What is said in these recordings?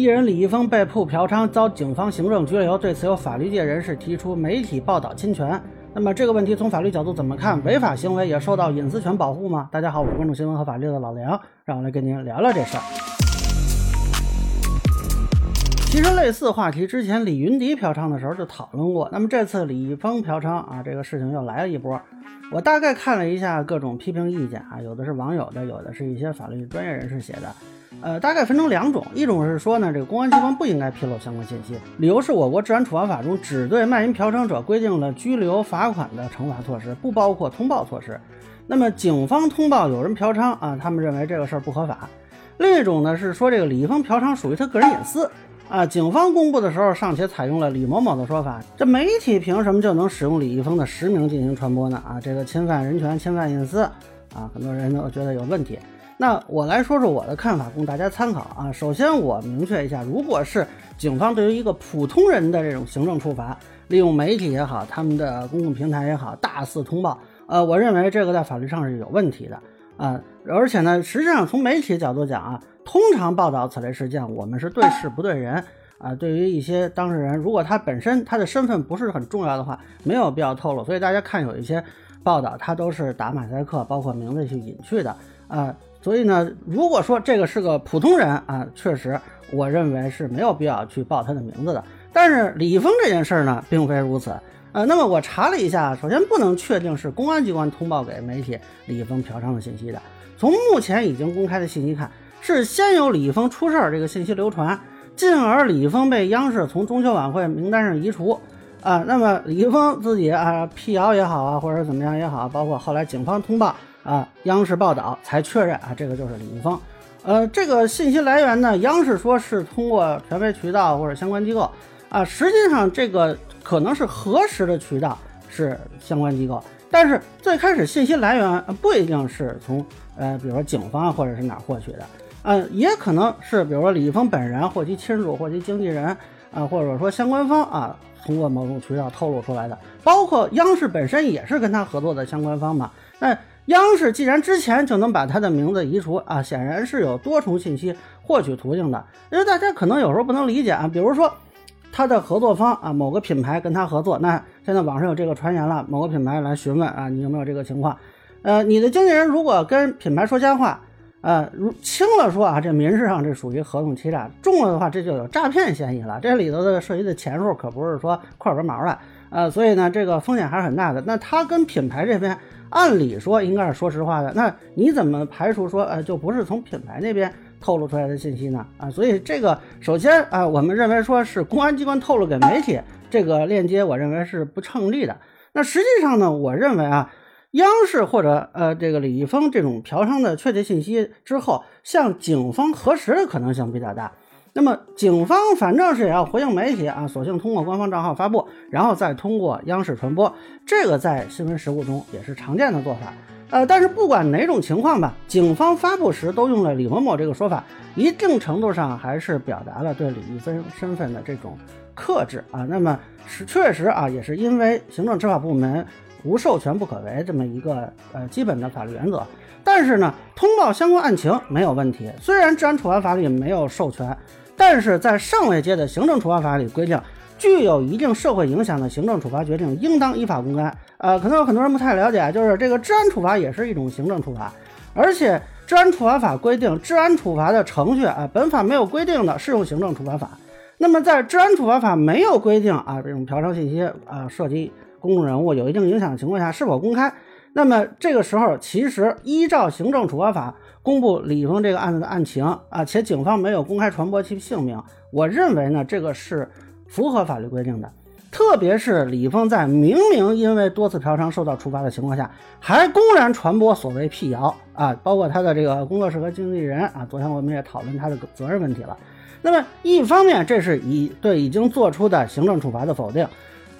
艺人李易峰被曝嫖娼遭警方行政拘留，对此有法律界人士提出媒体报道侵权。那么这个问题从法律角度怎么看？违法行为也受到隐私权保护吗？大家好，我是关注新闻和法律的老梁，让我来跟您聊聊这事儿。其实类似话题之前李云迪嫖娼的时候就讨论过，那么这次李易峰嫖娼啊，这个事情又来了一波。我大概看了一下各种批评意见啊，有的是网友的，有的是一些法律专业人士写的。呃，大概分成两种，一种是说呢，这个公安机关不应该披露相关信息，理由是我国治安处罚法中只对卖淫嫖娼者规定了拘留、罚款的惩罚措施，不包括通报措施。那么警方通报有人嫖娼啊，他们认为这个事儿不合法。另一种呢是说这个李易峰嫖娼属于他个人隐私啊，警方公布的时候尚且采用了李某某的说法，这媒体凭什么就能使用李易峰的实名进行传播呢？啊，这个侵犯人权、侵犯隐私啊，很多人都觉得有问题。那我来说说我的看法，供大家参考啊。首先，我明确一下，如果是警方对于一个普通人的这种行政处罚，利用媒体也好，他们的公共平台也好，大肆通报，呃，我认为这个在法律上是有问题的啊。而且呢，实际上从媒体角度讲啊，通常报道此类事件，我们是对事不对人啊。对于一些当事人，如果他本身他的身份不是很重要的话，没有必要透露。所以大家看有一些报道，他都是打马赛克，包括名字去隐去的啊。所以呢，如果说这个是个普通人啊，确实，我认为是没有必要去报他的名字的。但是李易峰这件事呢，并非如此。呃，那么我查了一下，首先不能确定是公安机关通报给媒体李易峰嫖娼的信息的。从目前已经公开的信息看，是先有李易峰出事儿这个信息流传，进而李易峰被央视从中秋晚会名单上移除。啊，那么李易峰自己啊辟谣也好啊，或者怎么样也好，包括后来警方通报。啊，央视报道才确认啊，这个就是李易峰。呃，这个信息来源呢，央视说是通过权威渠道或者相关机构啊，实际上这个可能是核实的渠道是相关机构，但是最开始信息来源不一定是从呃，比如说警方或者是哪获取的，呃，也可能是比如说李易峰本人或其亲属或其经纪人啊，或者说相关方啊，通过某种渠道透露出来的，包括央视本身也是跟他合作的相关方嘛，那。央视既然之前就能把他的名字移除啊，显然是有多重信息获取途径的。因为大家可能有时候不能理解啊，比如说他的合作方啊，某个品牌跟他合作，那现在网上有这个传言了，某个品牌来询问啊，你有没有这个情况？呃，你的经纪人如果跟品牌说瞎话，呃，如轻了说啊，这民事上这属于合同欺诈；重了的话，这就有诈骗嫌疑了。这里头的涉及的钱数可不是说块根毛的，呃，所以呢，这个风险还是很大的。那他跟品牌这边。按理说应该是说实话的，那你怎么排除说，呃，就不是从品牌那边透露出来的信息呢？啊，所以这个首先啊，我们认为说是公安机关透露给媒体这个链接，我认为是不成立的。那实际上呢，我认为啊，央视或者呃这个李易峰这种嫖娼的确切信息之后，向警方核实的可能性比较大。那么警方反正是也要回应媒体啊，索性通过官方账号发布，然后再通过央视传播，这个在新闻实务中也是常见的做法。呃，但是不管哪种情况吧，警方发布时都用了李某某这个说法，一定程度上还是表达了对李易峰身份的这种克制啊。那么是确实啊，也是因为行政执法部门无授权不可为这么一个呃基本的法律原则。但是呢，通报相关案情没有问题，虽然治安处罚法里没有授权。但是在上位阶的行政处罚法里规定，具有一定社会影响的行政处罚决定应当依法公开。呃，可能有很多人不太了解，就是这个治安处罚也是一种行政处罚，而且治安处罚法规定治安处罚的程序啊，本法没有规定的适用行政处罚法。那么在治安处罚法没有规定啊，这种嫖娼信息啊涉及公众人物有一定影响的情况下是否公开？那么这个时候其实依照行政处罚法。公布李峰这个案子的案情啊，且警方没有公开传播其姓名，我认为呢，这个是符合法律规定的。特别是李峰在明明因为多次嫖娼受到处罚的情况下，还公然传播所谓辟谣啊，包括他的这个工作室和经纪人啊，昨天我们也讨论他的责任问题了。那么一方面，这是已对已经做出的行政处罚的否定；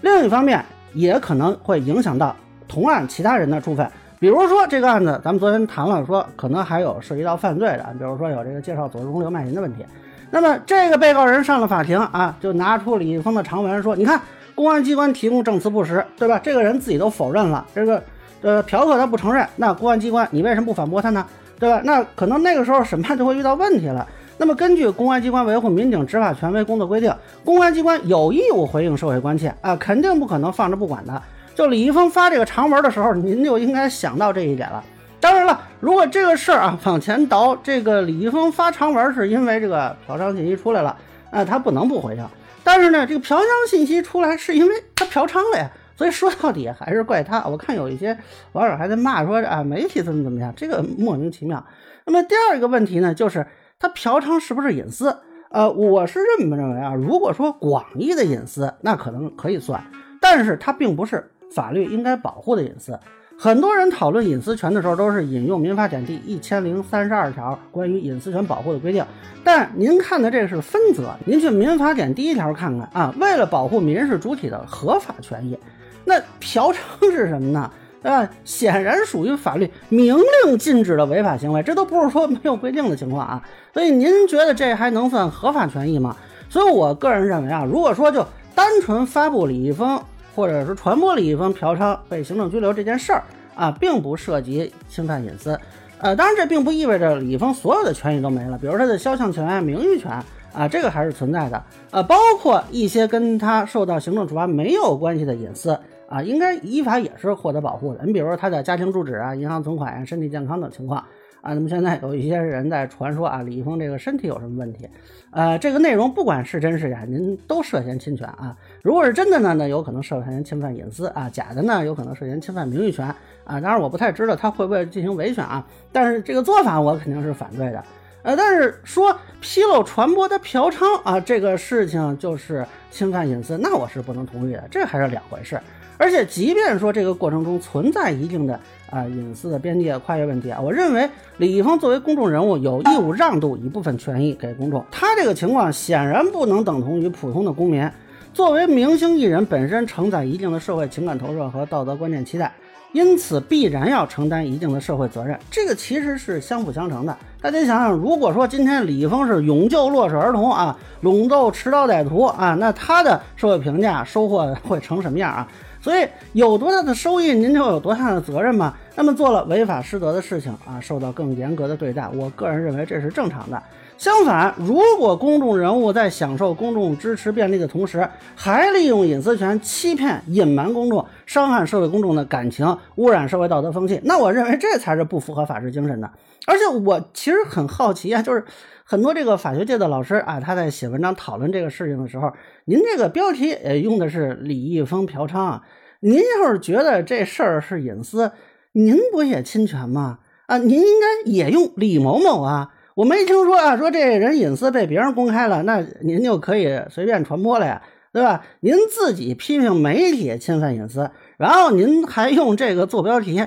另一方面，也可能会影响到同案其他人的处分。比如说这个案子，咱们昨天谈了，说可能还有涉及到犯罪的，比如说有这个介绍左中流卖淫的问题。那么这个被告人上了法庭啊，就拿出李易峰的长文说：“你看，公安机关提供证词不实，对吧？这个人自己都否认了，这个呃嫖客他不承认，那公安机关你为什么不反驳他呢？对吧？那可能那个时候审判就会遇到问题了。那么根据《公安机关维护民警执法权威工作规定》，公安机关有义务回应社会关切啊，肯定不可能放着不管的。就李易峰发这个长文的时候，您就应该想到这一点了。当然了，如果这个事儿啊往前倒，这个李易峰发长文是因为这个嫖娼信息出来了，啊，他不能不回应。但是呢，这个嫖娼信息出来是因为他嫖娼了呀，所以说到底还是怪他。我看有一些网友还在骂说啊，媒体怎么怎么样，这个莫名其妙。那么第二个问题呢，就是他嫖娼是不是隐私？呃，我是认不认为啊，如果说广义的隐私，那可能可以算，但是它并不是法律应该保护的隐私。很多人讨论隐私权的时候，都是引用《民法典》第一千零三十二条关于隐私权保护的规定。但您看的这个是分则，您去《民法典》第一条看看啊。为了保护民事主体的合法权益，那嫖娼是什么呢？啊？显然属于法律明令禁止的违法行为，这都不是说没有规定的情况啊。所以您觉得这还能算合法权益吗？所以我个人认为啊，如果说就单纯发布李易峰。或者是传播李易峰嫖娼被行政拘留这件事儿啊，并不涉及侵犯隐私。呃，当然这并不意味着李易峰所有的权益都没了，比如他的肖像权、名誉权啊，这个还是存在的。呃，包括一些跟他受到行政处罚没有关系的隐私啊，应该依法也是获得保护的。你比如说他的家庭住址啊、银行存款、身体健康等情况。啊，那么现在有一些人在传说啊，李易峰这个身体有什么问题？呃，这个内容不管是真是假，您都涉嫌侵权啊。如果是真的呢，那有可能涉嫌侵犯隐私啊；假的呢，有可能涉嫌侵犯名誉权啊。当然，我不太知道他会不会进行维权啊。但是这个做法我肯定是反对的。呃，但是说披露传播的嫖娼啊，这个事情就是侵犯隐私，那我是不能同意的，这还是两回事。而且，即便说这个过程中存在一定的啊隐私的边界跨越问题啊，我认为李易峰作为公众人物有义务让渡一部分权益给公众。他这个情况显然不能等同于普通的公民。作为明星艺人，本身承载一定的社会情感投射和道德观念期待，因此必然要承担一定的社会责任。这个其实是相辅相成的。大家想想，如果说今天李易峰是勇救弱势儿童啊，笼斗持刀歹徒啊，那他的社会评价收获会成什么样啊？所以有多大的收益，您就有多大的责任嘛。那么做了违法失德的事情啊，受到更严格的对待，我个人认为这是正常的。相反，如果公众人物在享受公众支持便利的同时，还利用隐私权欺骗、隐瞒公众，伤害社会公众的感情，污染社会道德风气，那我认为这才是不符合法治精神的。而且我其实很好奇啊，就是很多这个法学界的老师啊，他在写文章讨论这个事情的时候，您这个标题呃用的是李易峰嫖娼啊，您要是觉得这事儿是隐私，您不也侵权吗？啊，您应该也用李某某啊，我没听说啊，说这人隐私被别人公开了，那您就可以随便传播了呀，对吧？您自己批评媒体侵犯隐私，然后您还用这个做标题。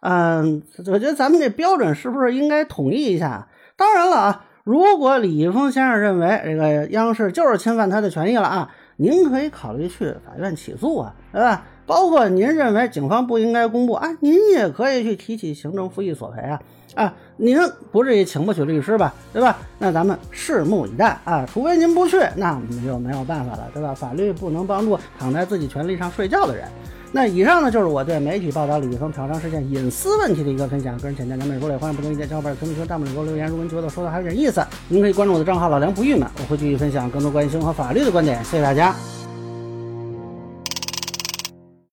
嗯，我觉得咱们这标准是不是应该统一一下？当然了啊，如果李易峰先生认为这个央视就是侵犯他的权益了啊，您可以考虑去法院起诉啊，对吧？包括您认为警方不应该公布啊，您也可以去提起行政复议索赔啊。啊，您不至于请不起律师吧，对吧？那咱们拭目以待啊，除非您不去，那我们就没有办法了，对吧？法律不能帮助躺在自己权利上睡觉的人。那以上呢，就是我对媒体报道李玉峰嫖娼事件隐私问题的一个分享。个人浅见难免说了，欢迎不同意见小伙伴评论区、弹幕里给我留言。如果您觉得说的还有点意思，您可以关注我的账号老梁不郁闷，我会继续分享更多关于生活法律的观点。谢谢大家。